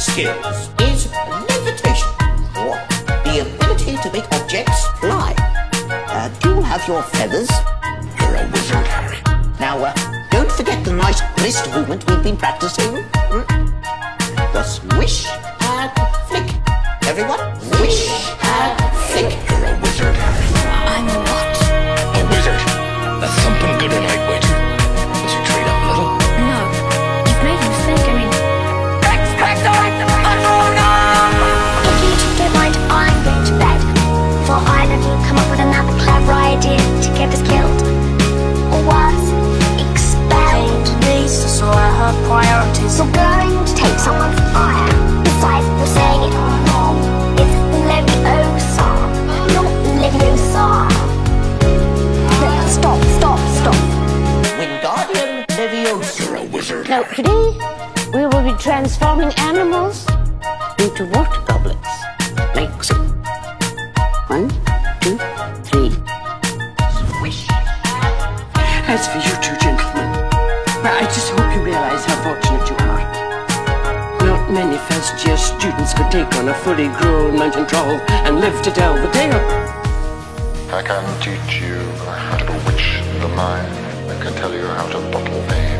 skills is levitation, or the ability to make objects fly. Uh, do you have your feathers? You're a wizard, Harry. Now, uh, don't forget the nice wrist movement we've been practicing. Hmm? The swish and flick. Everyone, swish and flick. You're a wizard, Harry. I'm what? A wizard. That's something good a night, You're a wizard. Now, today we will be transforming animals into water goblets. Like so. One, two, three. Swish. As for you two gentlemen, well, I just hope you realize how fortunate you are. Not many first year students could take on a fully grown mountain troll and live to tell the tale. I can teach you how to bewitch the mind. I can tell you how to bottle fame,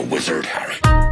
a wizard, Harry.